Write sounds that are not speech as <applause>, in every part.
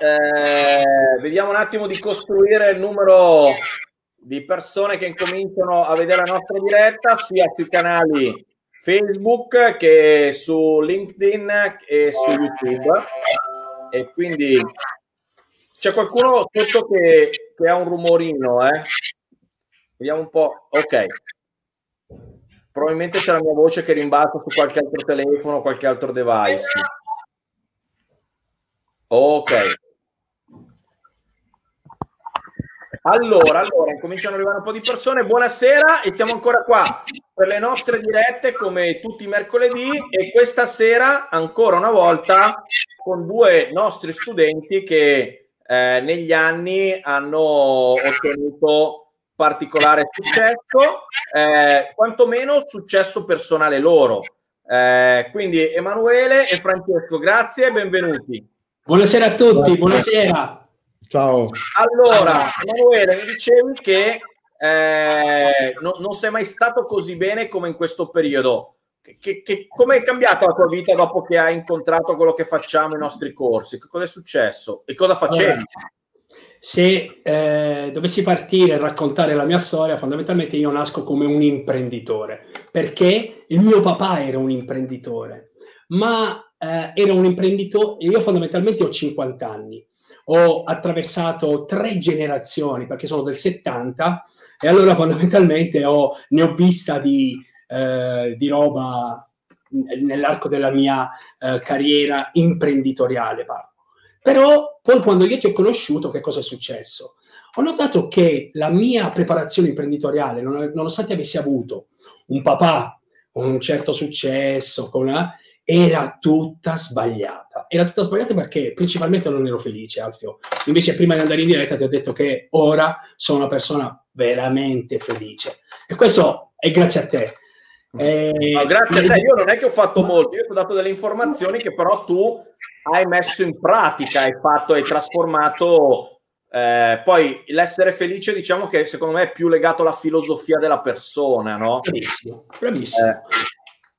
Eh, vediamo un attimo di costruire il numero di persone che incominciano a vedere la nostra diretta sia sui canali Facebook che su LinkedIn e su YouTube. E quindi c'è qualcuno sotto che, che ha un rumorino, eh? Vediamo un po'. Ok. Probabilmente c'è la mia voce che rimbalza su qualche altro telefono, qualche altro device. Ok. Allora, allora, cominciano ad arrivare un po' di persone. Buonasera e siamo ancora qua per le nostre dirette come tutti i mercoledì e questa sera ancora una volta con due nostri studenti che eh, negli anni hanno ottenuto particolare successo, eh, quantomeno successo personale loro. Eh, quindi Emanuele e Francesco, grazie e benvenuti. Buonasera a tutti, buonasera. Ciao. Allora, Emanuele, mi dicevi che eh, no, non sei mai stato così bene come in questo periodo. Che, che, come è cambiata la tua vita dopo che hai incontrato quello che facciamo i nostri corsi? Cosa è successo e cosa facevi? Allora, se eh, dovessi partire e raccontare la mia storia, fondamentalmente io nasco come un imprenditore, perché il mio papà era un imprenditore, ma eh, era un imprenditore, io fondamentalmente ho 50 anni, ho attraversato tre generazioni perché sono del 70 e allora fondamentalmente ho, ne ho vista di, eh, di roba nell'arco della mia eh, carriera imprenditoriale. Parlo. Però poi quando io ti ho conosciuto, che cosa è successo? Ho notato che la mia preparazione imprenditoriale, nonostante avessi avuto un papà con un certo successo, con una, era tutta sbagliata. Era tutta sbagliata perché principalmente non ero felice, Alfio. Invece prima di andare in diretta ti ho detto che ora sono una persona veramente felice. E questo è grazie a te. Eh, no, grazie a te, io non è che ho fatto molto, io ti ho dato delle informazioni che però tu hai messo in pratica, hai fatto, hai trasformato. Eh, poi l'essere felice, diciamo che secondo me è più legato alla filosofia della persona, no? Bravissimo, bravissimo. Eh.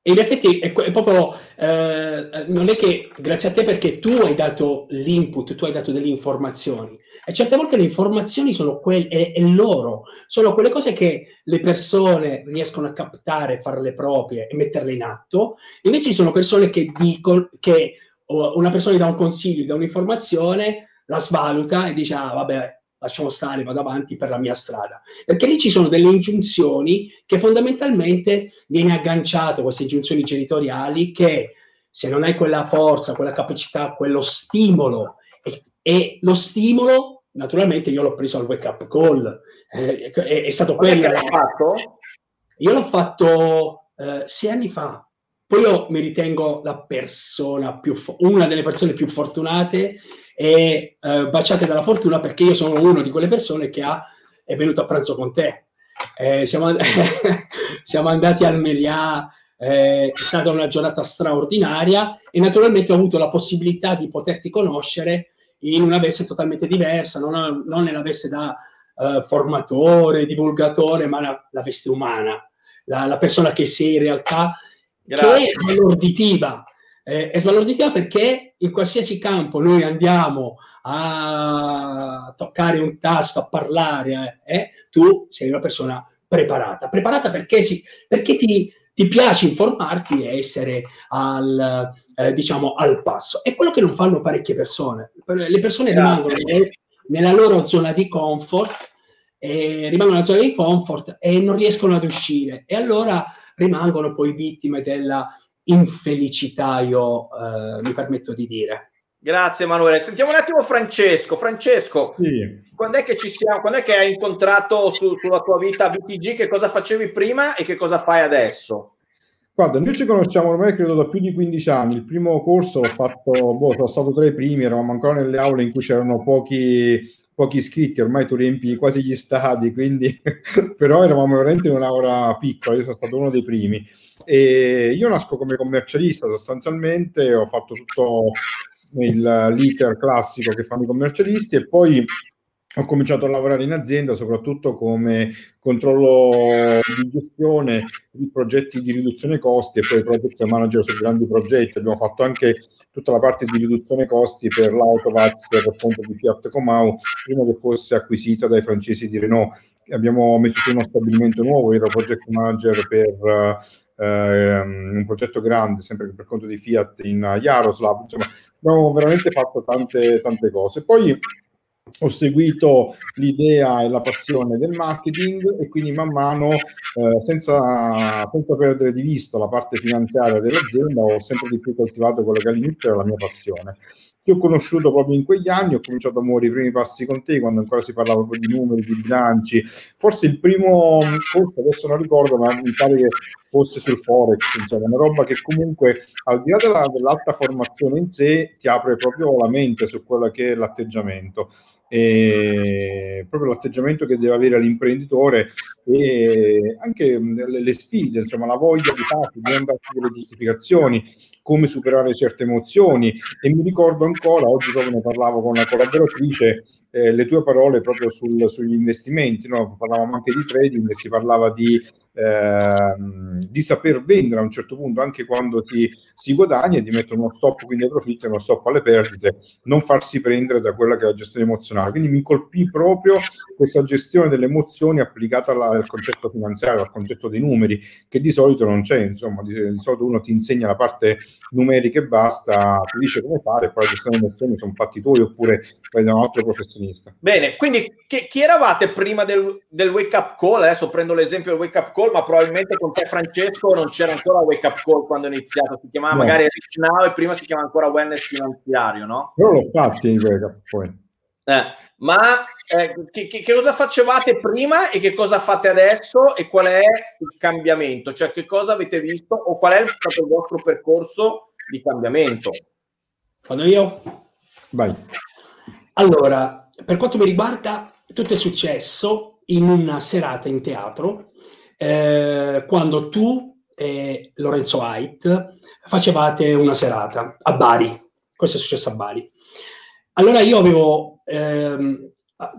E in effetti è, è proprio, eh, non è che grazie a te perché tu hai dato l'input, tu hai dato delle informazioni. E certe volte le informazioni sono quelle, è, è loro, sono quelle cose che le persone riescono a captare, farle proprie e metterle in atto, invece ci sono persone che dicono che una persona gli dà un consiglio, dà un'informazione, la svaluta e dice ah vabbè lasciamo stare, vado avanti per la mia strada. Perché lì ci sono delle ingiunzioni che fondamentalmente viene agganciato, queste ingiunzioni genitoriali, che se non hai quella forza, quella capacità, quello stimolo, e, e lo stimolo, naturalmente io l'ho preso al wake up call, eh, è, è, stato quello. Che l'hai fatto? Io l'ho fatto eh, sei anni fa. Poi io mi ritengo la persona più, una delle persone più fortunate e eh, baciate dalla fortuna perché io sono una di quelle persone che ha, è venuto a pranzo con te. Eh, siamo, <laughs> siamo, andati al Melià, eh, è stata una giornata straordinaria e naturalmente ho avuto la possibilità di poterti conoscere in una veste totalmente diversa, non, non nella veste da uh, formatore, divulgatore, ma la, la veste umana, la, la, persona che sei in realtà, Grazie. che è sbalorditiva, eh, è sbalorditiva perché in qualsiasi campo noi andiamo a toccare un tasto, a parlare, eh, eh, tu sei una persona preparata. Preparata perché, si, perché ti, ti, piace informarti e essere al, eh, diciamo, al passo. È quello che non fanno parecchie persone. Le persone rimangono nella loro zona di comfort, eh, rimangono nella zona di comfort e non riescono ad uscire. E allora rimangono poi vittime della infelicità, io eh, mi permetto di dire. Grazie Emanuele. Sentiamo un attimo Francesco. Francesco, Sì. quando è che ci siamo? Quando è che hai incontrato su- sulla tua vita BTG? Che cosa facevi prima e che cosa fai adesso? Guarda, noi ci conosciamo ormai credo da più di 15 anni. Il primo corso l'ho fatto, boh, sono stato tra i primi, eravamo ancora nelle aule in cui c'erano pochi, pochi iscritti, ormai tu riempi quasi gli stadi, quindi <laughs> però eravamo veramente in un'aula piccola, io sono stato uno dei primi. E io nasco come commercialista sostanzialmente, ho fatto tutto il l'iter classico che fanno i commercialisti e poi ho cominciato a lavorare in azienda soprattutto come controllo di gestione di progetti di riduzione costi e poi project manager su grandi progetti. Abbiamo fatto anche tutta la parte di riduzione costi per l'Autovaz per conto di Fiat Comau prima che fosse acquisita dai francesi di Renault. Abbiamo messo su uno stabilimento nuovo, ero project manager per ehm, un progetto grande, sempre per conto di Fiat in Yaroslav. Insomma, abbiamo veramente fatto tante, tante cose. Poi ho seguito l'idea e la passione del marketing e quindi man mano, eh, senza, senza perdere di vista la parte finanziaria dell'azienda, ho sempre di più coltivato quello che all'inizio era la mia passione. Ti ho conosciuto proprio in quegli anni, ho cominciato a muovere i primi passi con te quando ancora si parlava proprio di numeri, di bilanci. Forse il primo corso, adesso non ricordo, ma mi pare che fosse sul Forex, insomma, una roba che comunque al di là della, dell'alta formazione in sé ti apre proprio la mente su quello che è l'atteggiamento e proprio l'atteggiamento che deve avere l'imprenditore e anche le, sfide, insomma, la voglia di farsi, di non darsi delle giustificazioni, come superare certe emozioni. E mi ricordo ancora, oggi proprio ne parlavo con una collaboratrice, eh, le tue parole proprio sul- sugli investimenti, no? parlavamo anche di trading, si parlava di, ehm, di saper vendere a un certo punto anche quando si, si guadagna e di mettere uno stop quindi ai profitti e uno stop alle perdite, non farsi prendere da quella che è la gestione emozionale. Quindi mi colpì proprio questa gestione delle emozioni applicata alla- al concetto finanziario, al concetto dei numeri, che di solito non c'è, insomma, di, di solito uno ti insegna la parte numerica e basta, ti dice come fare, poi la gestione delle emozioni sono fatti tuoi oppure vai da un altro professionista. Bene, quindi che- chi eravate prima del, del wake up call? Adesso prendo l'esempio del wake up call, ma probabilmente con te Francesco non c'era ancora wake up call quando è iniziato, si chiamava No. magari Rich Now e prima si chiamava ancora wellness finanziario, no? Però l'ho fatti in quella poi. Eh, ma eh, che, che- che cosa facevate prima e che cosa fate adesso e qual è il cambiamento? Cioè che cosa avete visto o qual è stato il vostro percorso di cambiamento? Vado io? Vai. Allora, per quanto mi riguarda, tutto è successo in una serata in teatro eh, quando tu e Lorenzo Haidt facevate una serata a Bari. Questo è successo a Bari. Allora io avevo, ehm,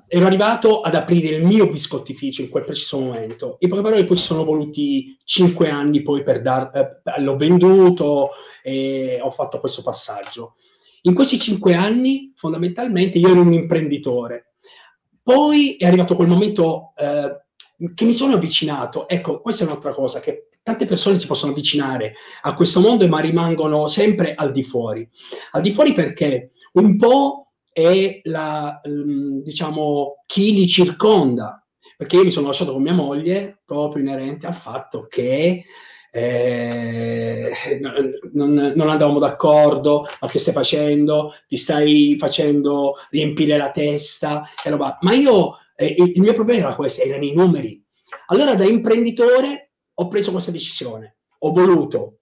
ero arrivato ad aprire il mio biscottificio in quel preciso momento. In poche parole, poi ci sono voluti cinque anni poi per dar, eh, l'ho venduto e ho fatto questo passaggio. In questi cinque anni, fondamentalmente, io ero un imprenditore. Poi è arrivato quel momento eh, che mi sono avvicinato. Ecco, questa è un'altra cosa, che tante persone si possono avvicinare a questo mondo, ma rimangono sempre al di fuori. Al di fuori perché un po' è la, ehm, diciamo, chi li circonda. Perché io mi sono lasciato con mia moglie proprio inerente al fatto che eh, non, non andavamo d'accordo, ma che stai facendo? Ti stai facendo riempire la testa e roba. Ma io, eh, il mio problema era questo, erano i numeri. Allora da imprenditore ho preso questa decisione. Ho voluto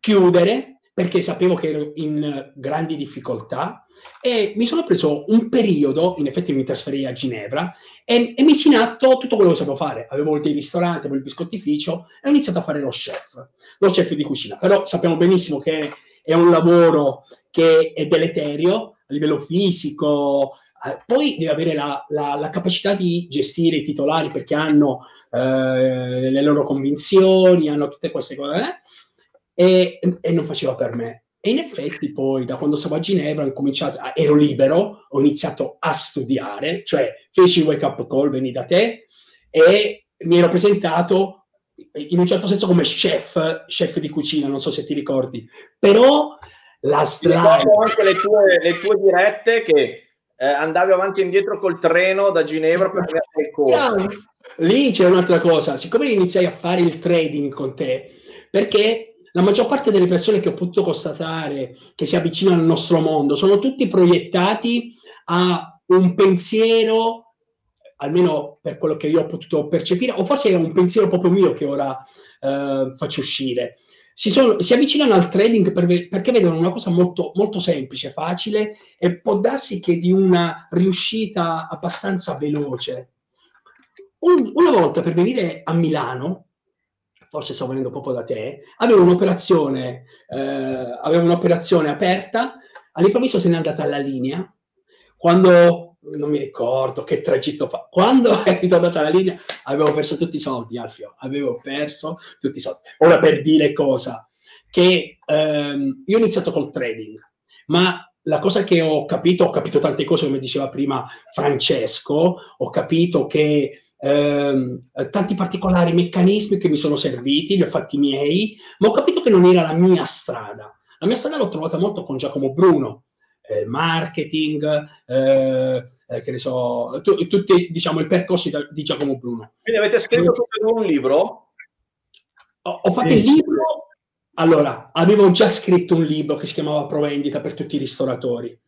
chiudere perché sapevo che ero in grandi difficoltà e mi sono preso un periodo, in effetti mi trasferii a Ginevra e, e messi in atto tutto quello che sapevo fare. Avevo il ristorante, avevo il biscottificio e ho iniziato a fare lo chef, lo chef di cucina. Però sappiamo benissimo che è un lavoro che è deleterio a livello fisico, eh, poi deve avere la, la- la capacità di gestire i titolari perché hanno eh, le loro convinzioni, hanno tutte queste cose eh, e, e non faceva per me. E in effetti poi da quando stavo a Ginevra ho cominciato, a- ero libero, ho iniziato a studiare, cioè feci il wake up call, venni da te e mi ero presentato in un certo senso come chef, chef di cucina, non so se ti ricordi, però la strada... ricordo anche le tue, le tue dirette che eh, andavi avanti e indietro col treno da Ginevra per andare al corso. Lì c'è un'altra cosa, siccome iniziai a fare il trading con te, perché la maggior parte delle persone che ho potuto constatare che si avvicinano al nostro mondo sono tutti proiettati a un pensiero, almeno per quello che io ho potuto percepire, o forse è un pensiero proprio mio che ora eh, faccio uscire. Si, sono, si, avvicinano al trading per, perché vedono una cosa molto, molto semplice, facile e può darsi che di una riuscita abbastanza veloce. Un, una volta per venire a Milano, forse sto venendo proprio da te, avevo un'operazione, eh, avevo un'operazione aperta, all'improvviso se n'è andata alla linea, quando, non mi ricordo che tragitto fa, quando è ritornata alla linea avevo perso tutti i soldi, Alfio, avevo perso tutti i soldi. Ora per dire cosa, che ehm, io ho iniziato col trading, ma la cosa che ho capito, ho capito tante cose, come diceva prima Francesco, ho capito che ehm, tanti particolari meccanismi che mi sono serviti, li ho fatti miei, ma ho capito che non era la mia strada. La mia strada l'ho trovata molto con Giacomo Bruno, marketing, eh, eh, che ne so, tu, tutti diciamo i percorsi da, di Giacomo Bruno. Quindi avete scritto tutti un libro? Ho, ho fatto sì. il libro, allora, avevo già scritto un libro che si chiamava Provendita per tutti i ristoratori.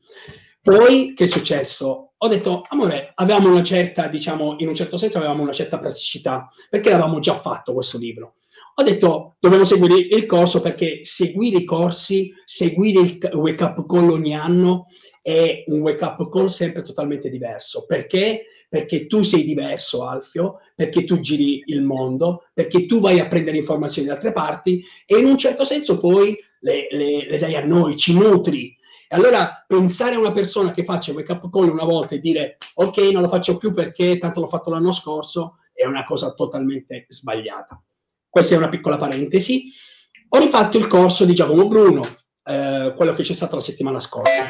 Poi, che è successo? Ho detto, amore, avevamo una certa, diciamo, in un certo senso avevamo una certa praticità, perché l'avevamo già fatto questo libro. Ho detto, dobbiamo seguire il corso perché seguire i corsi, seguire il wake up call ogni anno è un wake up call sempre totalmente diverso. Perché? Perché tu sei diverso, Alfio, perché tu giri il mondo, perché tu vai a prendere informazioni da altre parti e in un certo senso poi le, le, le dai a noi, ci nutri e allora pensare a una persona che faccia wake up call una volta e dire ok, non lo faccio più perché tanto l'ho fatto l'anno scorso, è una cosa totalmente sbagliata. Questa è una piccola parentesi. Ho rifatto il corso di Giacomo Bruno, eh, quello che c'è stato la settimana scorsa,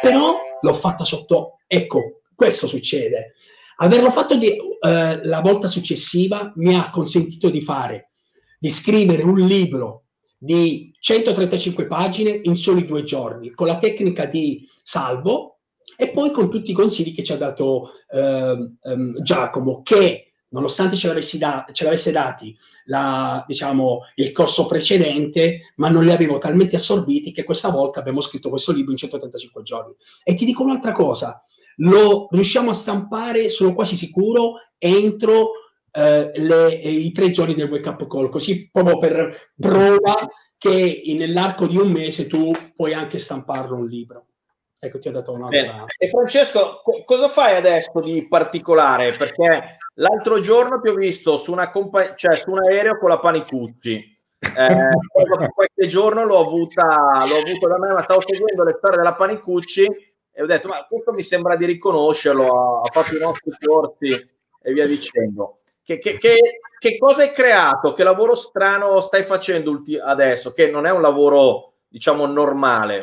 però l'ho fatta sotto, ecco, questo succede. Averlo fatto di, eh, la volta successiva mi ha consentito di fare, di scrivere un libro di 135 pagine in soli due giorni, con la tecnica di salvo e poi con tutti i consigli che ci ha dato eh, ehm, Giacomo, che nonostante ce, da, ce l'avesse dati la, diciamo, il corso precedente, ma non li avevo talmente assorbiti che questa volta abbiamo scritto questo libro in 135 giorni. E ti dico un'altra cosa, lo riusciamo a stampare, sono quasi sicuro, entro eh, le, i tre giorni del wake up call, così proprio per prova che nell'arco di un mese tu puoi anche stamparlo un libro. Ecco, ti ho dato un'altra. Bene. E Francesco, co- cosa fai adesso di particolare? Perché l'altro giorno ti ho visto su, una compa- cioè, su un aereo con la Panicucci. Eh, <laughs> qualche giorno l'ho avuta, l'ho avuta da me, ma stavo seguendo le storie della Panicucci e ho detto: Ma questo mi sembra di riconoscerlo. Ha, ha fatto i nostri corsi e via dicendo. Che, che, che, che, cosa hai creato? Che lavoro strano stai facendo ulti- adesso? Che non è un lavoro, diciamo, normale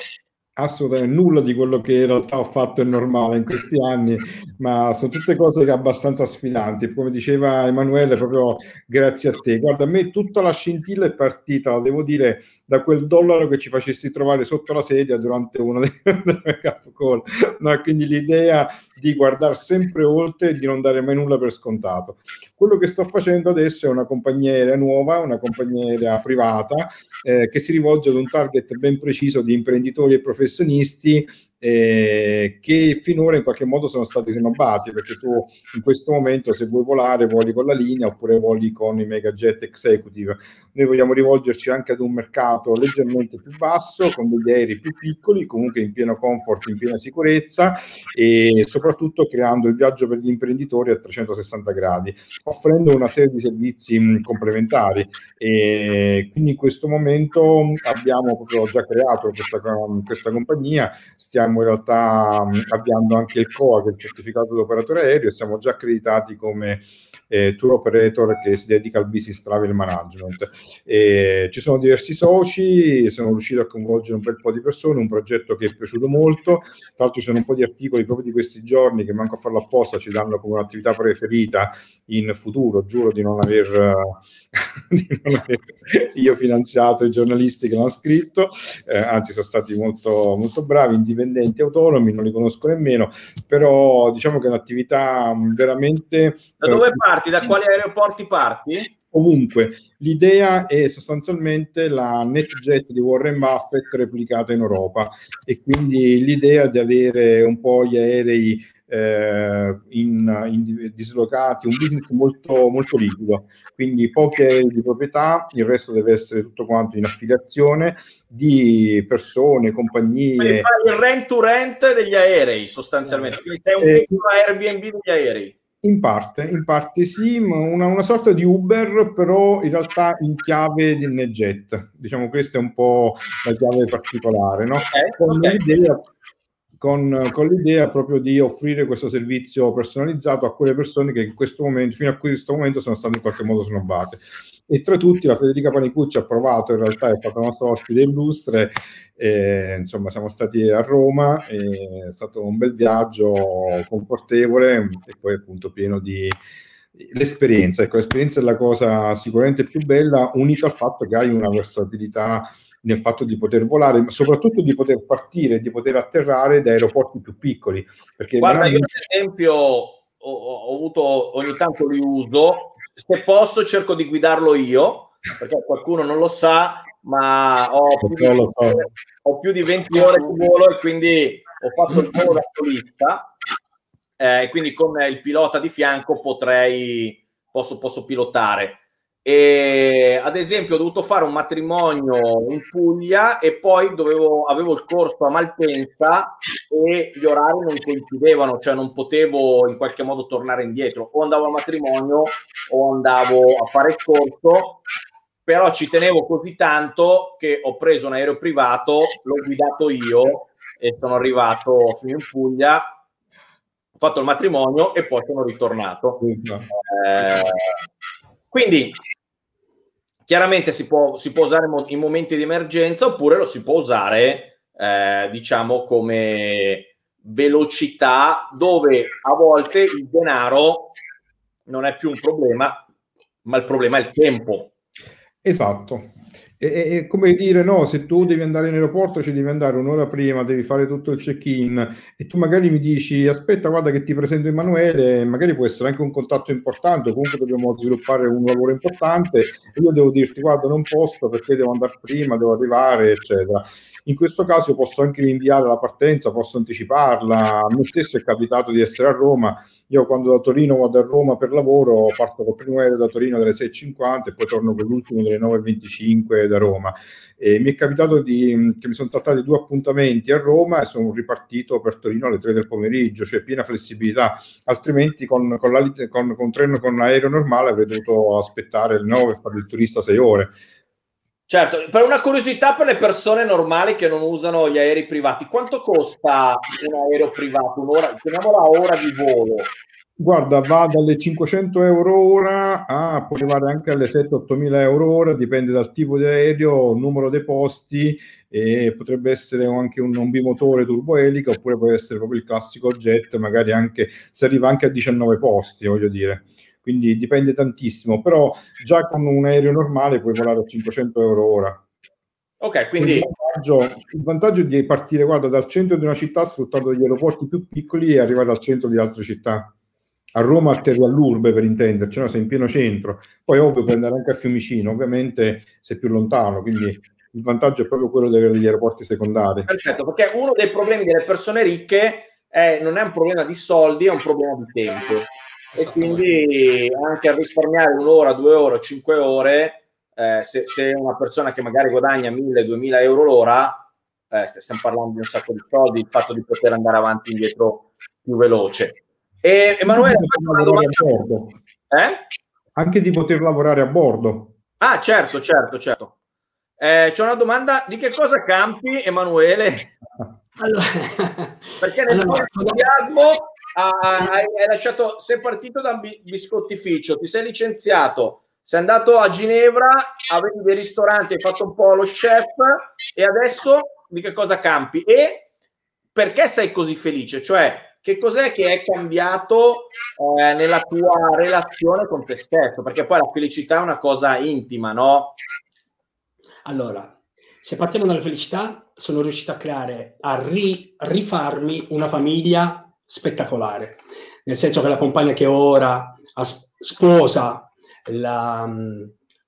assolutamente nulla di quello che in realtà ho fatto è normale in questi anni, ma sono tutte cose abbastanza sfidanti. Come diceva Emanuele, proprio grazie a te. Guarda, a me tutta la scintilla è partita, lo devo dire, da quel dollaro che ci facessi trovare sotto la sedia durante dei <laughs> cap call. No, quindi l'idea di guardare sempre oltre e di non dare mai nulla per scontato. Quello che sto facendo adesso è una compagnia aerea nuova, una compagnia aerea privata eh, che si rivolge ad un target ben preciso di imprenditori e professionisti eh, che finora in qualche modo sono stati snobbati perché tu in questo momento se vuoi volare voli con la linea oppure voli con i megajet executive noi vogliamo rivolgerci anche ad un mercato leggermente più basso con degli aerei più piccoli comunque in pieno comfort in piena sicurezza e soprattutto creando il viaggio per gli imprenditori a 360 gradi offrendo una serie di servizi complementari e quindi in questo momento abbiamo proprio già creato questa, questa compagnia stiamo stiamo in realtà avviando anche il COA, che è il certificato di operatore aereo, e siamo già accreditati come eh, tour operator che si dedica al business travel management. E ci sono diversi soci, sono riuscito a coinvolgere un bel po' di persone, un progetto che è piaciuto molto. Tra l'altro ci sono un po' di articoli proprio di questi giorni che manco a farlo apposta ci danno come un'attività preferita in futuro. Giuro di non aver, <laughs> di non aver io finanziato i giornalisti che l'hanno scritto, eh, anzi sono stati molto, molto bravi, indipendenti, autonomi, non li conosco nemmeno, però diciamo che è un'attività veramente... Da dove parti? Da quali aeroporti parti? Ovunque. L'idea è sostanzialmente la NetJet di Warren Buffett replicata in Europa e quindi l'idea di avere un po' gli aerei eh, in, in dislocati, un business molto, molto liquido, quindi pochi aerei di proprietà, il resto deve essere tutto quanto in affiliazione di persone, compagnie. Quindi fai il rent to rent degli aerei sostanzialmente, quindi sei un Eh, piccolo Airbnb degli aerei. In parte, in parte sì, ma una, una sorta di Uber, però in realtà in chiave del NetJet. Diciamo questa è un po' la chiave particolare, no? Ok, Con ok. l'idea, con, con l'idea proprio di offrire questo servizio personalizzato a quelle persone che in questo momento, fino a questo momento, sono state in qualche modo snobbate. E tra tutti la Federica Panicucci ha provato, in realtà è stata nostra ospite illustre, e, insomma siamo stati a Roma, è stato un bel viaggio confortevole e poi appunto pieno di l'esperienza, ecco l'esperienza è la cosa sicuramente più bella unita al fatto che hai una versatilità nel fatto di poter volare, ma soprattutto di poter partire, di poter atterrare da aeroporti più piccoli. Perché Guarda, io veramente- ad esempio ho, ho avuto ogni tanto li uso, se posso cerco di guidarlo io, perché qualcuno non lo sa, ma ho più, di, Io so. ho più di 20 ore di volo e quindi ho fatto il volo da solista, eh, quindi con il pilota di fianco potrei, posso, posso pilotare. E ad esempio ho dovuto fare un matrimonio in Puglia e poi dovevo, avevo il corso a Malpensa e gli orari non coincidevano, cioè non potevo in qualche modo tornare indietro. O andavo al matrimonio o andavo a fare il corso, però ci tenevo così tanto che ho preso un aereo privato, l'ho guidato io e sono arrivato fino in Puglia, ho fatto il matrimonio e poi sono ritornato. Eh, quindi chiaramente si può, si può usare in momenti di emergenza oppure lo si può usare eh, diciamo come velocità dove a volte il denaro non è più un problema ma il problema è il tempo Esatto. E- e come dire, no, se tu devi andare in aeroporto ci devi andare un'ora prima, devi fare tutto il check-in e tu magari mi dici aspetta, guarda che ti presento Emanuele, magari può essere anche un contatto importante, comunque dobbiamo sviluppare un lavoro importante e io devo dirti guarda non posso perché devo andare prima, devo arrivare, eccetera. In questo caso posso anche rinviare la partenza, posso anticiparla. A me stesso è capitato di essere a Roma. Io quando da Torino vado a Roma per lavoro parto col primo aereo da Torino alle 6.50 e poi torno con l'ultimo delle 9.25 da Roma. E mi è capitato di, che mi sono trattati due appuntamenti a Roma e sono ripartito per Torino alle 3 del pomeriggio, cioè piena flessibilità. Altrimenti con, con, la, con, con treno con l'aereo normale avrei dovuto aspettare le 9 e fare il turista 6 ore. Certo, per una curiosità per le persone normali che non usano gli aerei privati, quanto costa un aereo privato? Un'ora, chiamiamola ora di volo. Guarda, va dalle 500 euro ora a può arrivare anche alle 7-8 mila euro ora, dipende dal tipo di aereo, numero dei posti e potrebbe essere anche un, un bimotore turboelica oppure può essere proprio il classico jet, magari anche si arriva anche a 19 posti, voglio dire. Quindi dipende tantissimo, però già con un aereo normale puoi volare a 500 euro ora. Ok, quindi il vantaggio, il vantaggio è di partire guarda, dal centro di una città sfruttando degli aeroporti più piccoli e arrivare al centro di altre città. A Roma atterri all'urbe per intenderci, no? sei in pieno centro. Poi ovvio puoi andare anche a Fiumicino, ovviamente sei più lontano, quindi il vantaggio è proprio quello di avere degli aeroporti secondari. Perfetto, perché uno dei problemi delle persone ricche è, non è un problema di soldi, è un problema di tempo. E quindi anche a risparmiare un'ora, due ore, cinque ore, eh, se, se una persona che magari guadagna 1000-2000 euro l'ora, eh, stiamo parlando di un sacco di soldi, il fatto di poter andare avanti e indietro più veloce. E Emanuele, eh? anche di poter lavorare a bordo. Ah, certo, certo, certo. Eh, c'è una domanda: di che cosa campi, Emanuele? Allora, Perché nel allora, tuo entusiasmo hai, hai lasciato, sei partito da un biscottificio, ti sei licenziato, sei andato a Ginevra, avevi dei ristoranti, hai fatto un po' lo chef e adesso di che cosa campi? E perché sei così felice? Cioè, che cos'è che è cambiato eh, nella tua relazione con te stesso? Perché poi la felicità è una cosa intima, no? Allora, se partiamo dalla felicità, sono riuscito a creare, a ri, rifarmi una famiglia spettacolare, nel senso che la compagna che ho ora, sposa, la,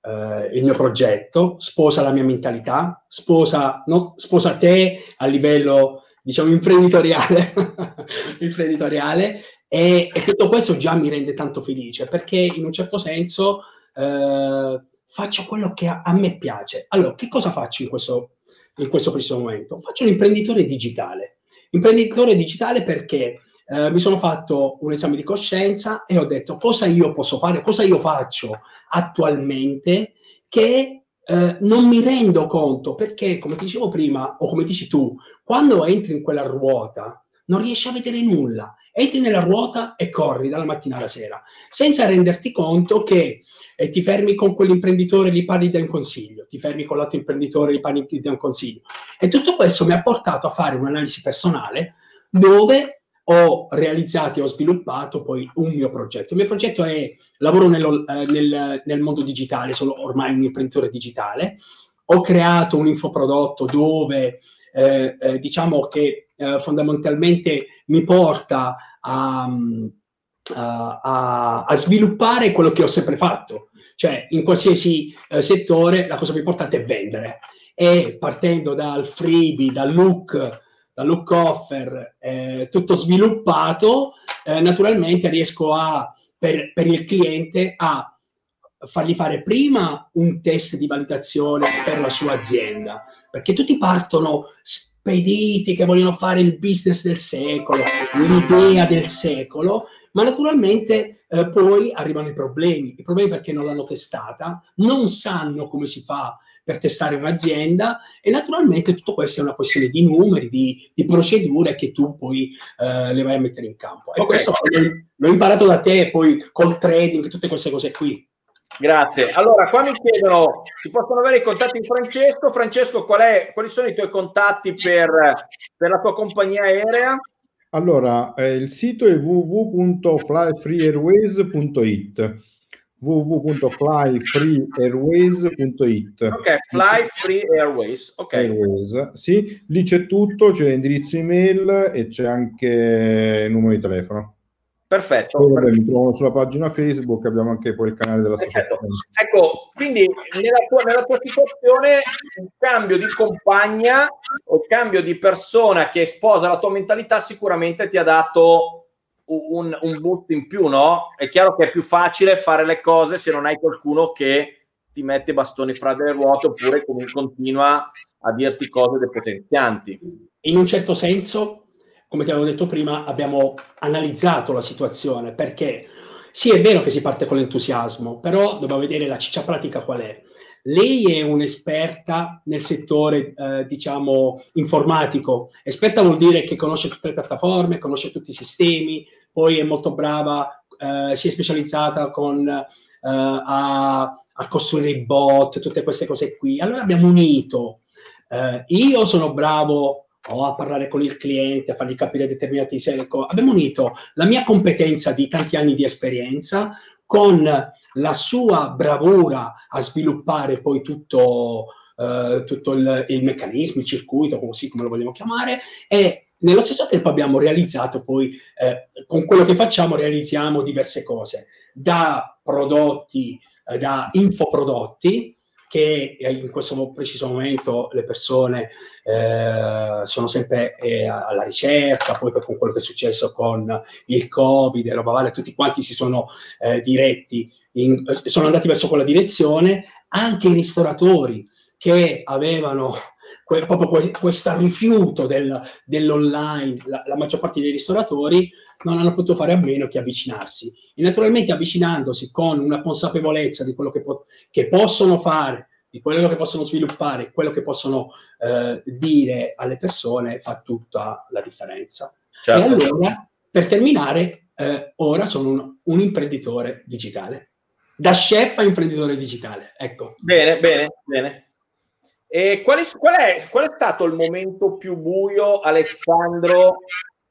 eh, il mio progetto, sposa la mia mentalità, sposa, no, sposa te a livello, diciamo, imprenditoriale, <laughs> imprenditoriale e, e, tutto questo già mi rende tanto felice perché in un certo senso eh, faccio quello che a, a, me piace. Allora, che cosa faccio in questo, in questo preciso momento? Faccio un imprenditore digitale. Imprenditore digitale perché eh, mi sono fatto un esame di coscienza e ho detto cosa io posso fare, cosa io faccio attualmente che eh, non mi rendo conto perché, come ti dicevo prima, o come dici tu, quando entri in quella ruota non riesci a vedere nulla. Entri nella ruota e corri dalla mattina alla sera, senza renderti conto che eh, ti fermi con quell'imprenditore e gli parli di un consiglio, ti fermi con l'altro imprenditore e gli parli di un consiglio. E tutto questo mi ha portato a fare un'analisi personale dove ho realizzato e ho sviluppato poi un mio progetto. Il mio progetto è lavoro nello, eh, nel, nel, mondo digitale, sono ormai un imprenditore digitale. Ho creato un infoprodotto dove eh, eh, diciamo che eh, fondamentalmente mi porta a, a, a, sviluppare quello che ho sempre fatto. Cioè, in qualsiasi eh, settore la cosa più importante è vendere. E partendo dal freebie, dal look, da look offer, eh, tutto sviluppato, eh, naturalmente riesco a, per, per, il cliente a fargli fare prima un test di validazione per la sua azienda, perché tutti partono spediti che vogliono fare il business del secolo, l'idea del secolo, ma naturalmente eh, poi arrivano i problemi, i problemi perché non l'hanno testata, non sanno come si fa per testare un'azienda e naturalmente tutto questo è una questione di numeri, di, di procedure che tu poi eh, le vai a mettere in campo. E okay. questo l'ho imparato da te poi col trading, tutte queste cose qui. Grazie. Allora, qua mi chiedono, si possono avere i contatti di Francesco? Francesco, qual è, quali sono i tuoi contatti per, per la tua compagnia aerea? Allora, eh, il sito è www.flyfreeairways.it www.flyfreeairways.it Ok, Fly Free Airways. Ok. Airways, sì, lì c'è tutto, c'è l'indirizzo email e c'è anche il numero di telefono. Perfetto. Poi, vabbè, mi sulla pagina Facebook, abbiamo anche poi il canale dell'associazione. Perfetto. Ecco, quindi nella tua, nella tua, situazione il cambio di compagna o il cambio di persona che sposa la tua mentalità sicuramente ti ha dato un, un boost in più, no? È chiaro che è più facile fare le cose se non hai qualcuno che ti mette i bastoni fra delle ruote oppure continua a dirti cose depotenzianti. In un certo senso, come ti avevo detto prima, abbiamo analizzato la situazione perché sì, è vero che si parte con l'entusiasmo, però dobbiamo vedere la ciccia pratica qual è. Lei è un'esperta nel settore, eh, diciamo, informatico. Esperta vuol dire che conosce tutte le piattaforme, conosce tutti i sistemi, poi è molto brava, eh, si è specializzata con, eh, a, a, costruire i bot, tutte queste cose qui. Allora abbiamo unito. Eh, io sono bravo o a parlare con il cliente, a fargli capire determinati secoli. Abbiamo unito la mia competenza di tanti anni di esperienza con la sua bravura a sviluppare poi tutto, eh, tutto il, il, meccanismo, il circuito, così come lo vogliamo chiamare, e nello stesso tempo abbiamo realizzato poi, eh, con quello che facciamo, realizziamo diverse cose, da prodotti, eh, da infoprodotti, che in questo preciso momento le persone eh, sono sempre eh, alla ricerca, poi con quello che è successo con il Covid e roba varia, tutti quanti si sono eh, diretti, in, sono andati verso quella direzione, anche i ristoratori che avevano que- proprio questo rifiuto del, dell'online, la, la maggior parte dei ristoratori non hanno potuto fare a meno che avvicinarsi. E naturalmente avvicinandosi con una consapevolezza di quello che, po- che possono fare, di quello che possono sviluppare, quello che possono eh, dire alle persone, fa tutta la differenza. Certo. E allora, per terminare, eh, ora sono un, un, imprenditore digitale. Da chef a imprenditore digitale, ecco. Bene, bene, bene. E qual è, qual, è, qual è stato il momento più buio, Alessandro,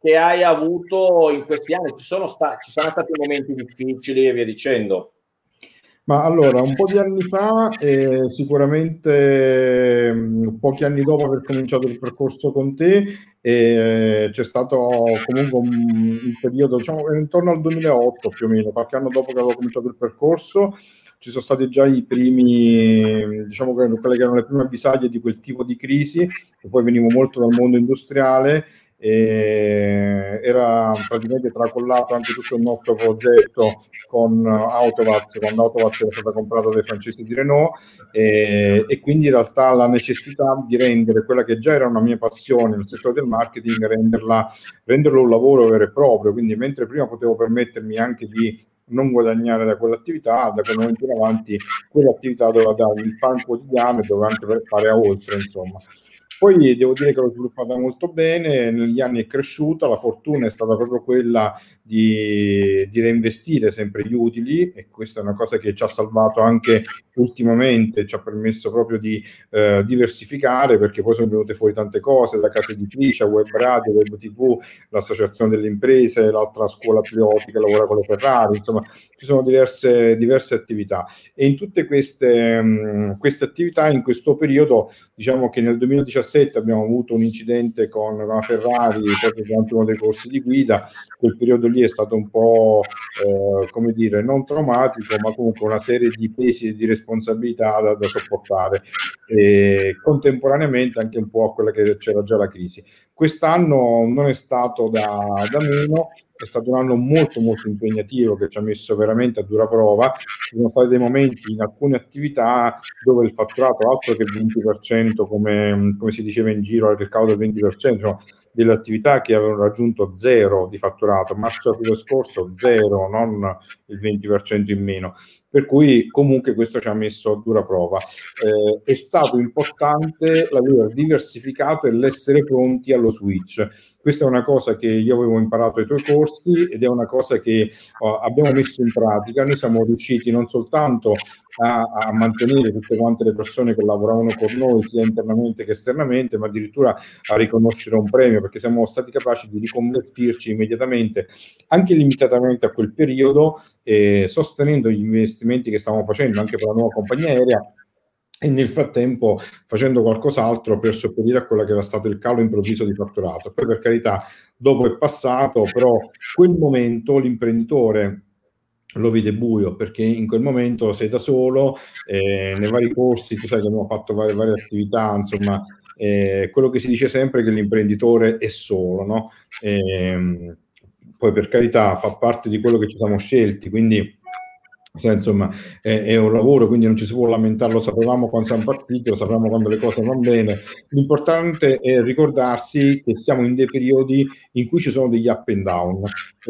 che hai avuto in questi anni? Ci sono, sta- ci sono stati momenti difficili e via dicendo. Ma allora, un po' di anni fa, eh, sicuramente mh, mm, pochi anni dopo aver cominciato il percorso con te, eh, c'è stato comunque un, un, periodo, diciamo, intorno al 2008 più o meno, qualche anno dopo che avevo cominciato il percorso, ci sono stati già i primi, diciamo che quelle che erano le prime avvisaglie di quel tipo di crisi, e poi venivo molto dal mondo industriale e era praticamente tracollato anche tutto il nostro progetto con Autovaz quando Autovaz era stata comprata dai francesi di Renault. E, e, quindi in realtà la necessità di rendere quella che già era una mia passione nel settore del marketing renderla, renderlo un lavoro vero e proprio. Quindi mentre prima potevo permettermi anche di non guadagnare da quell'attività, da quel momento in avanti quell'attività doveva dare il pan quotidiano e doveva anche fare oltre insomma poi devo dire che l'ho sviluppata molto bene, negli anni è cresciuta, la fortuna è stata proprio quella di, di, reinvestire sempre gli utili e questa è una cosa che ci ha salvato anche ultimamente, ci ha permesso proprio di eh, diversificare perché poi sono venute fuori tante cose, da casa editrice, web radio, web tv, l'associazione delle imprese, l'altra scuola piloti che lavora con le Ferrari, insomma ci sono diverse, diverse attività. E in tutte queste, mh, queste attività in questo periodo diciamo che nel 2017 2017 abbiamo avuto un incidente con una Ferrari proprio durante uno dei corsi di guida, quel periodo lì è stato un po' eh, come dire non traumatico ma comunque una serie di pesi e di responsabilità da, da sopportare e contemporaneamente anche un po' a quella che c'era già la crisi. Quest'anno non è stato da, da meno è stato un anno molto molto impegnativo che ci ha messo veramente a dura prova. Ci sono stati dei momenti in alcune attività dove il fatturato altro che il 20%, come, come si diceva in giro, il calo del 20%, cioè delle attività che avevano raggiunto zero di fatturato, marzo-aprile scorso zero, non il 20% in meno per cui comunque questo ci ha messo a dura prova. Eh, è stato importante l'aver diversificato e l'essere pronti allo switch. Questa è una cosa che io avevo imparato ai tuoi corsi ed è una cosa che uh, abbiamo messo in pratica. Noi siamo riusciti non soltanto a, a, mantenere tutte quante le persone che lavoravano con noi, sia internamente che esternamente, ma addirittura a riconoscere un premio, perché siamo stati capaci di riconvertirci immediatamente, anche limitatamente a quel periodo, eh, sostenendo gli investimenti che stavamo facendo anche per la nuova compagnia aerea e nel frattempo facendo qualcos'altro per sopperire a quello che era stato il calo improvviso di fatturato. Poi per carità, dopo è passato, però quel momento l'imprenditore lo vede buio perché in quel momento sei da solo, eh, nei vari corsi, tu sai che abbiamo fatto varie, varie attività, insomma, eh, quello che si dice sempre è che l'imprenditore è solo, no? Eh, poi per carità fa parte di quello che ci siamo scelti, quindi cioè, insomma, è, è, un lavoro, quindi non ci si può lamentare, lo sapevamo quando siamo partiti, lo sapevamo quando le cose vanno bene. L'importante è ricordarsi che siamo in dei periodi in cui ci sono degli up and down.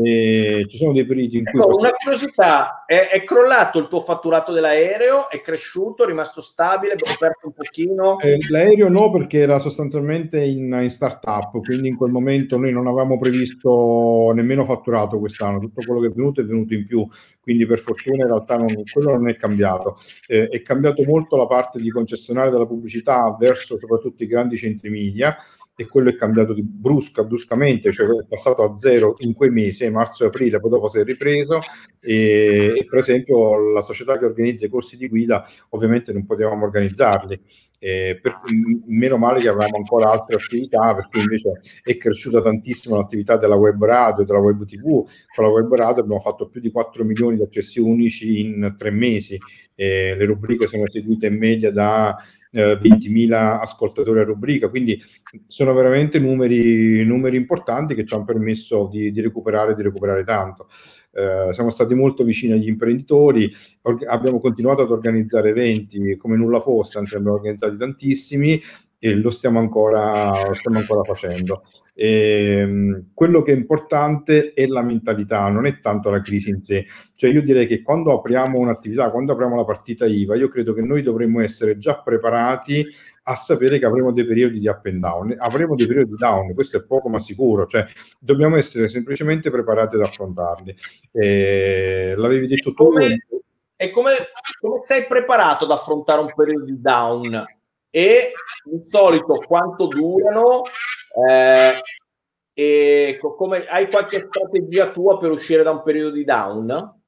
E ci sono dei periodi in cui... Ecco, una curiosità, è, è, crollato il tuo fatturato dell'aereo? È cresciuto? È rimasto stabile? È aperto un pochino? Eh, l'aereo no, perché era sostanzialmente in, in start-up, quindi in quel momento noi non avevamo previsto nemmeno fatturato quest'anno, tutto quello che è venuto è venuto in più, quindi per fortuna realtà non, quello non è cambiato. Eh, è cambiato molto la parte di concessionaria della pubblicità verso soprattutto i grandi centri media e quello è cambiato di brusca, bruscamente, cioè è passato a zero in quei mesi, marzo e aprile, poi dopo si è ripreso e, e per esempio la società che organizza i corsi di guida ovviamente non potevamo organizzarli eh, per, meno male che avevamo ancora altre attività, per cui invece è cresciuta tantissimo l'attività della web radio, della web tv. Con la web radio abbiamo fatto più di 4 milioni di accessi unici in tre mesi. Eh, le rubriche sono seguite in media da eh, 20.000 ascoltatori a rubrica, quindi sono veramente numeri, numeri importanti che ci hanno permesso di, di recuperare, di recuperare tanto. Eh, siamo stati molto vicini agli imprenditori, or- abbiamo continuato ad organizzare eventi come nulla fosse, anzi abbiamo organizzati tantissimi e lo stiamo ancora, lo stiamo ancora facendo. E, ehm, quello che è importante è la mentalità, non è tanto la crisi in sé. Cioè io direi che quando apriamo un'attività, quando apriamo la partita IVA, io credo che noi dovremmo essere già preparati a sapere che avremo dei periodi di up and down, avremo dei periodi di down, questo è poco ma sicuro, cioè dobbiamo essere semplicemente preparati ad affrontarli. E, l'avevi detto tu. e come, come sei preparato ad affrontare un periodo di down? E di solito quanto durano? Eh, e come, hai qualche strategia tua per uscire da un periodo di down?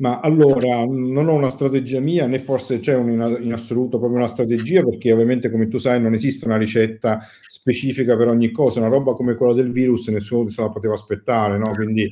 Ma allora non ho una strategia mia, né forse c'è un, in, in, assoluto proprio una strategia, perché ovviamente, come tu sai, non esiste una ricetta specifica per ogni cosa. Una roba come quella del virus nessuno se la poteva aspettare, no? Quindi,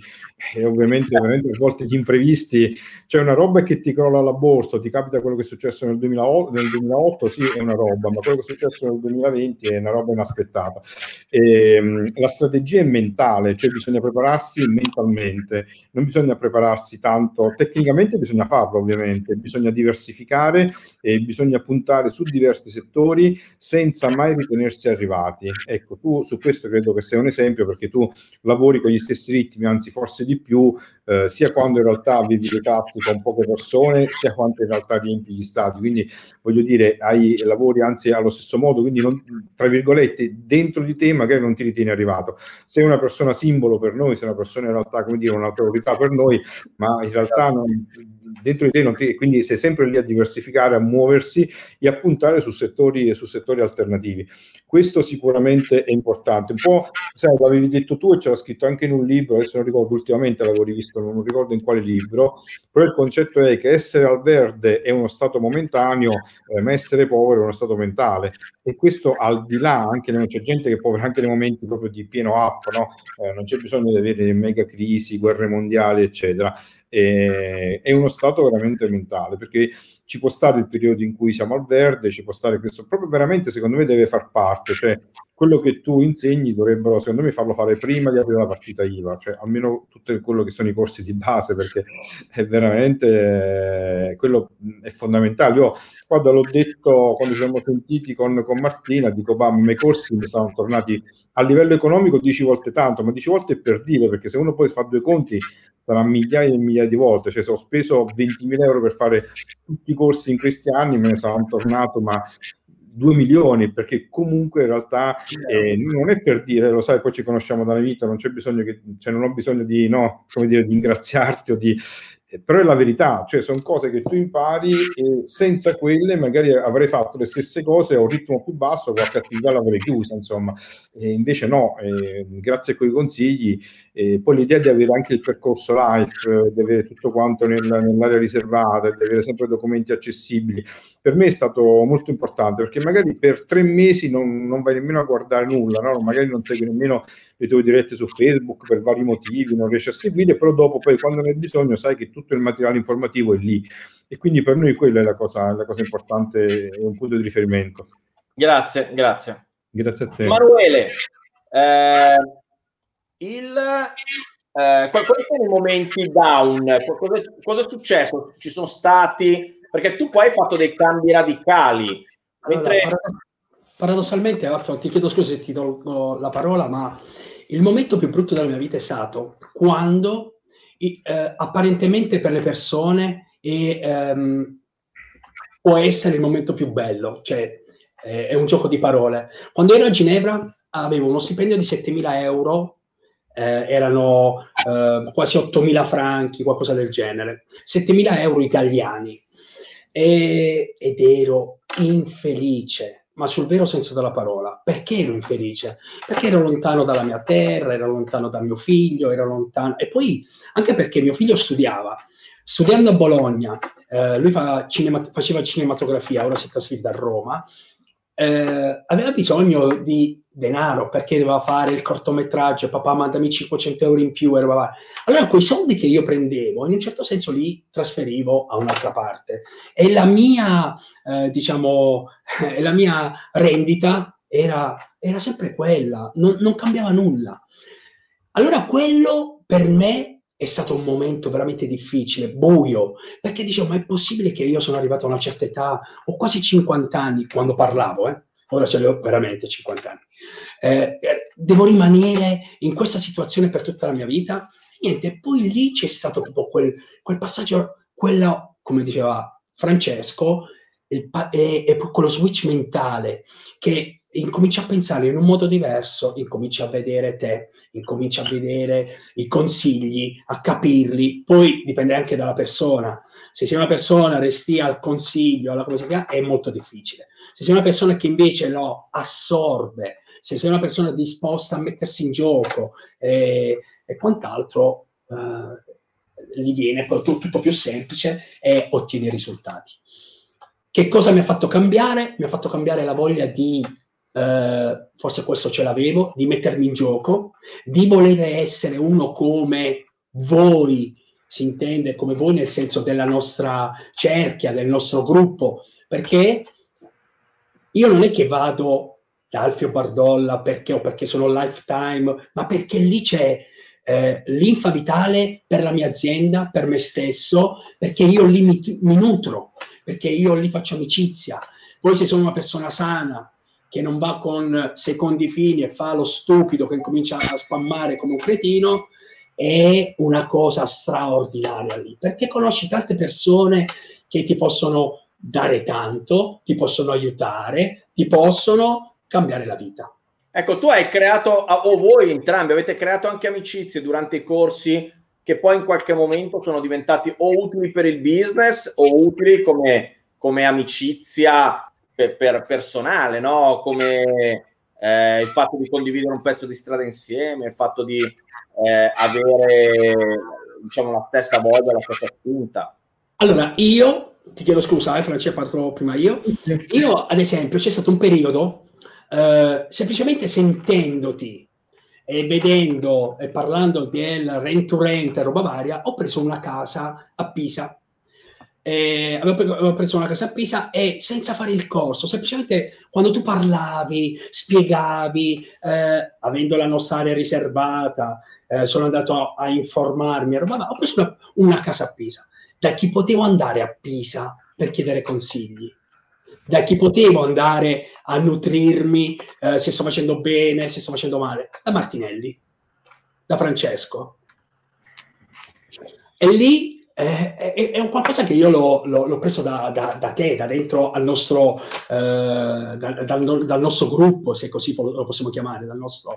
eh, ovviamente, veramente a volte gli imprevisti, cioè una roba che ti crolla la borsa, ti capita quello che è successo nel 2008, nel 2008 sì, è una roba, ma quello che è successo nel 2020 è una roba inaspettata. E, ehm, la strategia è mentale, cioè bisogna prepararsi mentalmente, non bisogna prepararsi tanto tecnicamente tecnicamente bisogna farlo ovviamente, bisogna diversificare e bisogna puntare su diversi settori senza mai ritenersi arrivati. Ecco, tu su questo credo che sia un esempio perché tu lavori con gli stessi ritmi, anzi forse di più, eh, sia quando in realtà vivi le classi con poche persone, sia quando in realtà riempi gli stati. Quindi voglio dire, hai lavori anzi allo stesso modo, quindi non, tra virgolette, dentro di te magari non ti ritieni arrivato. Sei una persona simbolo per noi, sei una persona in realtà, come dire, un'autorità per noi, ma in realtà non dentro di te non ti, quindi sei sempre lì a diversificare, a muoversi e a puntare su settori, su settori alternativi. Questo sicuramente è importante. Un po', sai, l'avevi detto tu e c'era scritto anche in un libro, adesso non ricordo ultimamente l'avevo rivisto, non ricordo in quale libro, però il concetto è che essere al verde è uno stato momentaneo, eh, ma essere povero è uno stato mentale. E questo al di là, anche c'è gente che è povera anche nei momenti proprio di pieno up, no? eh, non c'è bisogno di avere mega crisi, guerre mondiali, eccetera eh, è uno stato veramente mentale, perché ci può stare il periodo in cui siamo al verde, ci può stare questo, proprio veramente secondo me deve far parte, cioè quello che tu insegni dovrebbero secondo me farlo fare prima di aprire la partita IVA, cioè almeno tutto quello che sono i corsi di base, perché è veramente eh, quello è fondamentale. Io quando l'ho detto, quando ci siamo sentiti con, con Martina, dico, ma i corsi mi sono tornati a livello economico dieci volte tanto, ma dieci volte per dire, perché se uno poi fa due conti sarà migliaia e migliaia di volte, cioè se ho speso 20.000 euro per fare tutti i corsi in questi anni, me ne sono tornato, ma 2 milioni, perché comunque in realtà eh, non è per dire, lo sai, poi ci conosciamo dalla vita, non c'è bisogno che, cioè non ho bisogno di, no, come dire, di ringraziarti o di, però è la verità, cioè sono cose che tu impari e senza quelle magari avrei fatto le stesse cose a un ritmo più basso, qualche attività l'avrei chiusa, insomma. E invece no, eh, grazie a quei consigli. Eh, poi l'idea di avere anche il percorso live, di avere tutto quanto nel, nell'area riservata, di avere sempre documenti accessibili, per me è stato molto importante perché magari per tre mesi non, non vai nemmeno a guardare nulla, no? magari non segui nemmeno le tue dirette su Facebook per vari motivi, non riesci a seguire, però dopo poi quando ne hai bisogno sai che tutto il materiale informativo è lì e quindi per noi quella è la cosa, la cosa importante, è un punto di riferimento. Grazie, grazie. Grazie a te. Emanuele, eh, il, eh, quali sono i momenti down? Cosa, cosa, è successo? Ci sono stati, perché tu poi hai fatto dei cambi radicali. Mentre... Allora, paradossalmente, Arthur, ti chiedo scusa se ti tolgo la parola, ma il momento più brutto della mia vita è stato quando eh, apparentemente per le persone e, ehm, può essere il momento più bello, cioè eh, è un gioco di parole. Quando ero a Ginevra avevo uno stipendio di 7.000 euro, eh, erano eh, quasi 8.000 franchi, qualcosa del genere, 7.000 euro italiani. E, ed ero infelice ma sul vero senso della parola. Perché ero infelice? Perché ero lontano dalla mia terra, ero lontano da mio figlio, ero lontano... E poi anche perché mio figlio studiava. Studiando a Bologna, eh, lui fa cinema... faceva cinematografia, ora si è a Roma, eh, aveva bisogno di denaro perché doveva fare il cortometraggio, papà mandami 500 euro in più. Allora quei soldi che io prendevo, in un certo senso li trasferivo a un'altra parte e la mia, eh, diciamo, <laughs> la mia rendita era, era sempre quella, non, non cambiava nulla. Allora quello per me è stato un momento veramente difficile, buio, perché dicevo, ma è possibile che io sono arrivato a una certa età, ho quasi 50 anni quando parlavo, eh? Ora ce li ho veramente 50 anni, eh, eh, devo rimanere in questa situazione per tutta la mia vita? Niente, poi lì c'è stato proprio quel, quel passaggio, quello, come diceva Francesco, il, è, è quello switch mentale che incomincia a pensare in un modo diverso, incomincia a vedere te, incomincia a vedere i consigli, a capirli, poi dipende anche dalla persona. Se sei una persona resti al consiglio, alla cosa che è molto difficile. Se sei una persona che invece lo assorbe, se sei una persona disposta a mettersi in gioco eh, e quant'altro, eh, gli viene poi tutto più semplice e ottiene risultati. Che cosa mi ha fatto cambiare? Mi ha fatto cambiare la voglia di, eh, forse questo ce l'avevo, di mettermi in gioco, di voler essere uno come voi, si intende come voi nel senso della nostra cerchia, del nostro gruppo, perché io non è che vado da Alfio Bardolla perché o perché sono lifetime, ma perché lì c'è eh, l'infa vitale per la mia azienda, per me stesso, perché io lì mi, mi nutro, perché io lì faccio amicizia. Poi se sono una persona sana, che non va con secondi fini e fa lo stupido che comincia a spammare come un cretino, è una cosa straordinaria lì, perché conosci tante persone che ti possono dare tanto, ti possono aiutare, ti possono cambiare la vita. Ecco, tu hai creato, o voi entrambi avete creato anche amicizie durante i corsi che poi in qualche momento sono diventati o utili per il business o utili come, come amicizia per, per, personale, no? Come eh, il fatto di condividere un pezzo di strada insieme, il fatto di eh, avere diciamo la stessa voglia, la stessa spinta. Allora, io ti chiedo scusa, eh, Francesco, parlo prima io. Io, ad esempio, c'è stato un periodo eh, semplicemente sentendoti e vedendo e parlando del rent to rent e roba varia, ho preso una casa a Pisa. Eh, avevo, preso una casa a Pisa e senza fare il corso, semplicemente quando tu parlavi, spiegavi, eh, avendo la nostra area riservata, eh, sono andato a, a informarmi, roba, ho preso una, una casa a Pisa. Da chi potevo andare a Pisa per chiedere consigli? da chi potevo andare a nutrirmi eh, se sto facendo bene, se sto facendo male? Da Martinelli, da Francesco. E lì eh, è, è, un qualcosa che io l'ho, l'ho, l'ho preso da, da, da, te, da dentro al nostro, eh, dal, dal, dal, nostro gruppo, se così lo possiamo chiamare, dal nostro,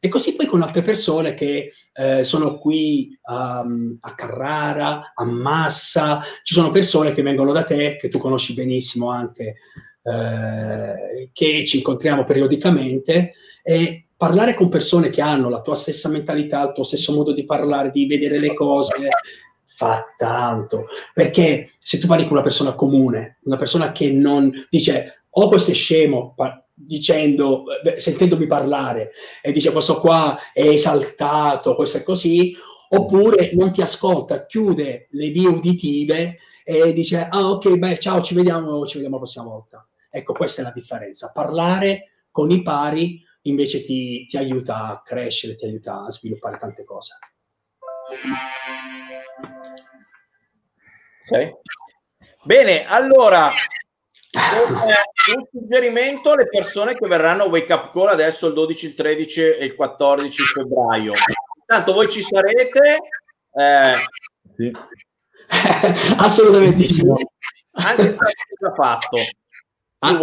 e così poi con altre persone che eh, sono qui um, a Carrara, a Massa, ci sono persone che vengono da te, che tu conosci benissimo anche, eh, che ci incontriamo periodicamente e parlare con persone che hanno la tua stessa mentalità, il tuo stesso modo di parlare, di vedere le cose, fa tanto. Perché se tu parli con una persona comune, una persona che non dice, oh questo è scemo, dicendo, sentendomi parlare e dice questo qua è esaltato, questo è così, oppure non ti ascolta, chiude le vie uditive e dice ah ok, beh ciao, ci vediamo, ci vediamo la prossima volta. Ecco, questa è la differenza. Parlare con i pari invece ti, ti aiuta a crescere, ti aiuta a sviluppare tante cose. Ok. Bene, allora un suggerimento alle persone che verranno a Wake Up Call adesso il 12, il 13 e il 14 febbraio. Intanto voi ci sarete. Eh, sì. <laughs> Assolutamente sì. Anche già fatto. Ah,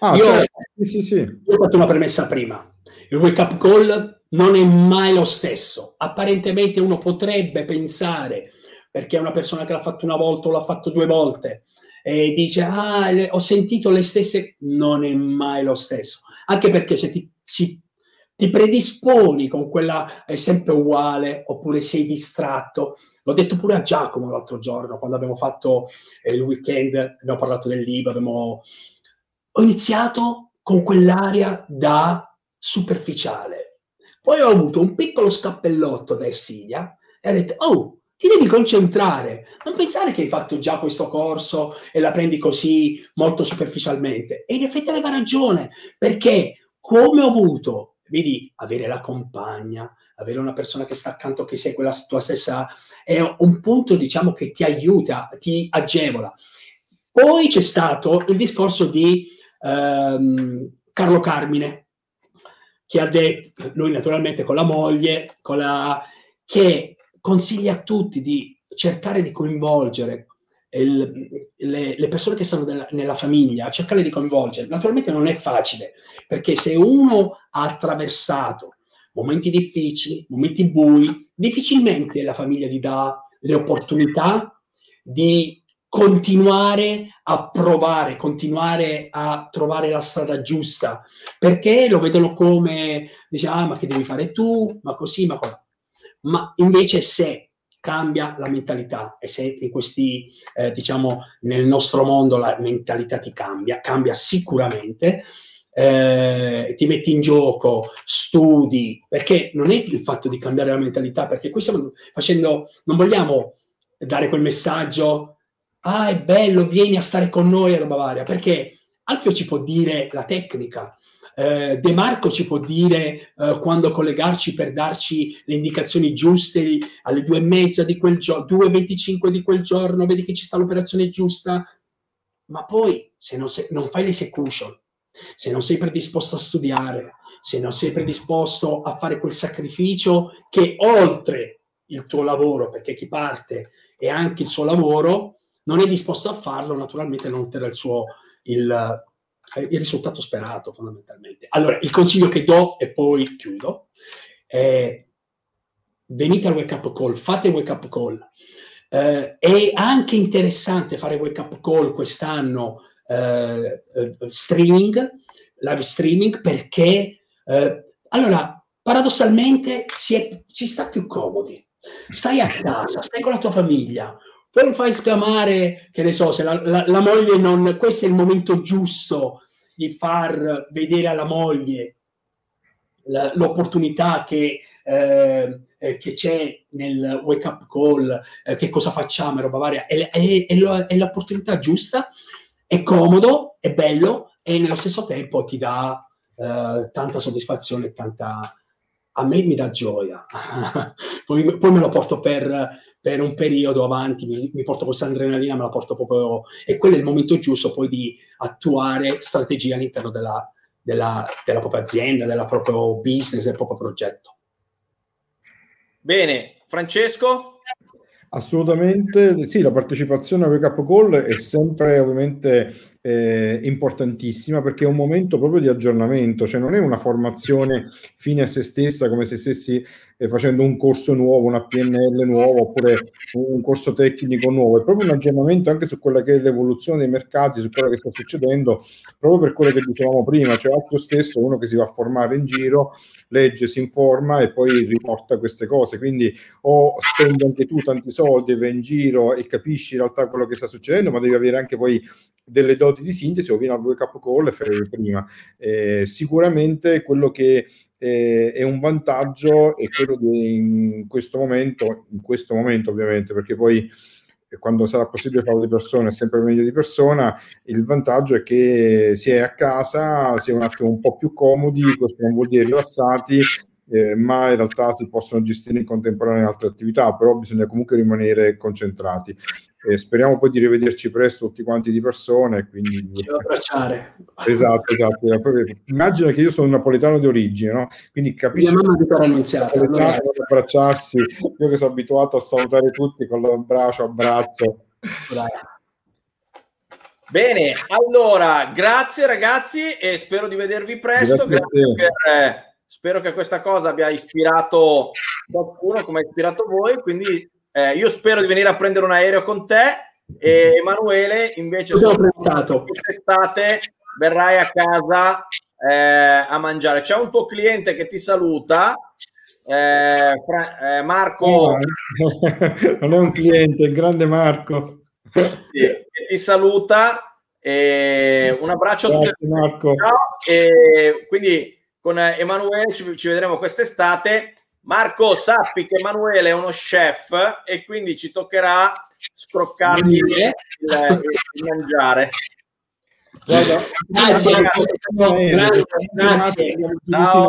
ah, io, certo. sì, sì, io ho fatto una premessa prima. Il Wake Up Call non è mai lo stesso. Apparentemente uno potrebbe pensare, perché è una persona che l'ha fatto una volta o l'ha fatto due volte, e dice ah le, ho sentito le stesse non è mai lo stesso. Anche perché se ti, si, ti predisponi con quella è sempre uguale oppure sei distratto. L'ho detto pure a Giacomo l'altro giorno quando abbiamo fatto eh, il weekend abbiamo parlato del libro abbiamo... ho iniziato con quell'aria da superficiale. Poi ho avuto un piccolo scappellotto da Ersilia e ho detto oh ti devi concentrare, non pensare che hai fatto già questo corso e la prendi così molto superficialmente. E in effetti aveva ragione, perché come ho avuto, vedi, avere la compagna, avere una persona che sta accanto, che segue la tua stessa, è un punto, diciamo, che ti aiuta, ti agevola. Poi c'è stato il discorso di ehm, Carlo Carmine, che ha detto, lui naturalmente con la moglie, con la, che consiglia a tutti di cercare di coinvolgere il, le, le, persone che stanno nella, nella famiglia, cercare di coinvolgere. Naturalmente non è facile, perché se uno ha attraversato momenti difficili, momenti bui, difficilmente la famiglia gli dà le opportunità di continuare a provare, continuare a trovare la strada giusta, perché lo vedono come, dice, ah, ma che devi fare tu, ma così, ma così ma invece se cambia la mentalità e se in questi, eh, diciamo, nel nostro mondo la mentalità ti cambia, cambia sicuramente, eh, ti metti in gioco, studi, perché non è il fatto di cambiare la mentalità, perché qui stiamo facendo, non vogliamo dare quel messaggio, ah è bello, vieni a stare con noi a roba varia, perché Alfio ci può dire la tecnica, eh, De Marco ci può dire eh, quando collegarci per darci le indicazioni giuste alle due e mezza di quel giorno, 2.25 di quel giorno, vedi che ci sta l'operazione giusta, ma poi se non, se, non fai l'execution, se non sei predisposto a studiare, se non sei predisposto a fare quel sacrificio che oltre il tuo lavoro, perché chi parte è anche il suo lavoro, non è disposto a farlo, naturalmente non otterrà il suo il, il risultato sperato fondamentalmente. Allora, il consiglio che do e poi chiudo è venite al wake up call, fate wake up call. Eh, è anche interessante fare wake up call quest'anno eh, eh, streaming, live streaming, perché eh, allora paradossalmente si, è, si sta più comodi. Stai a casa, stai con la tua famiglia, poi fai scamare, che ne so, se la, la, la, moglie non... Questo è il momento giusto di far vedere alla moglie la, l'opportunità che, eh, eh, che, c'è nel wake up call, eh, che cosa facciamo e roba varia. È, è, è, è, l'opportunità giusta, è comodo, è bello e nello stesso tempo ti dà eh, tanta soddisfazione e tanta... A me mi dà gioia. <laughs> poi, poi me lo porto per per un periodo avanti, mi, mi porto questa adrenalina, me la porto proprio... E quello è il momento giusto poi di attuare strategie all'interno della, della, della propria azienda, del proprio business, del proprio progetto. Bene, Francesco? Assolutamente sì, la partecipazione a Wake Up Call è sempre ovviamente eh, importantissima perché è un momento proprio di aggiornamento, cioè non è una formazione fine a se stessa come se stessi eh, facendo un corso nuovo, una PNL nuovo oppure un corso tecnico nuovo, è proprio un aggiornamento anche su quella che è l'evoluzione dei mercati, su quello che sta succedendo, proprio per quello che dicevamo prima, cioè altro stesso uno che si va a formare in giro, legge, si informa e poi riporta queste cose, quindi o spendi anche tu tanti soldi, vai in giro e capisci in realtà quello che sta succedendo, ma devi avere anche poi delle doti di sintesi o viene al up call e fare prima. Eh, sicuramente quello che eh, è un vantaggio è quello di in questo momento, in questo momento ovviamente, perché poi eh, quando sarà possibile farlo di persona è sempre meglio di persona, il vantaggio è che si è a casa, si è un attimo un po' più comodi, questo non vuol dire rilassati, eh, ma in realtà si possono gestire in contemporanea altre attività, però bisogna comunque rimanere concentrati. E speriamo poi di rivederci presto tutti quanti di persone. Quindi... abbracciare. Esatto, esatto. Immagino che io sono un napoletano di origine, no? quindi capisco. Mia mamma di Annunziata. Allora... abbracciarsi. Io che sono abituato a salutare tutti con l'abbraccio, abbraccio. Bene, allora, grazie ragazzi e spero di vedervi presto. Grazie, grazie per, eh, spero che questa cosa abbia ispirato qualcuno come ha ispirato voi, quindi eh, io spero di venire a prendere un aereo con te e Emanuele invece quest'estate verrai a casa eh, a mangiare. C'è un tuo cliente che ti saluta, eh, Fra- eh, Marco. <laughs> non è un cliente, il grande Marco. Sì, ti saluta. E un abbraccio Grazie, a tutti. Marco. E quindi con Emanuele ci, ci vedremo quest'estate Marco, sappi che Emanuele è uno chef e quindi ci toccherà scroccargli il, il mangiare. Guarda, grazie, grazie, grazie. Ciao.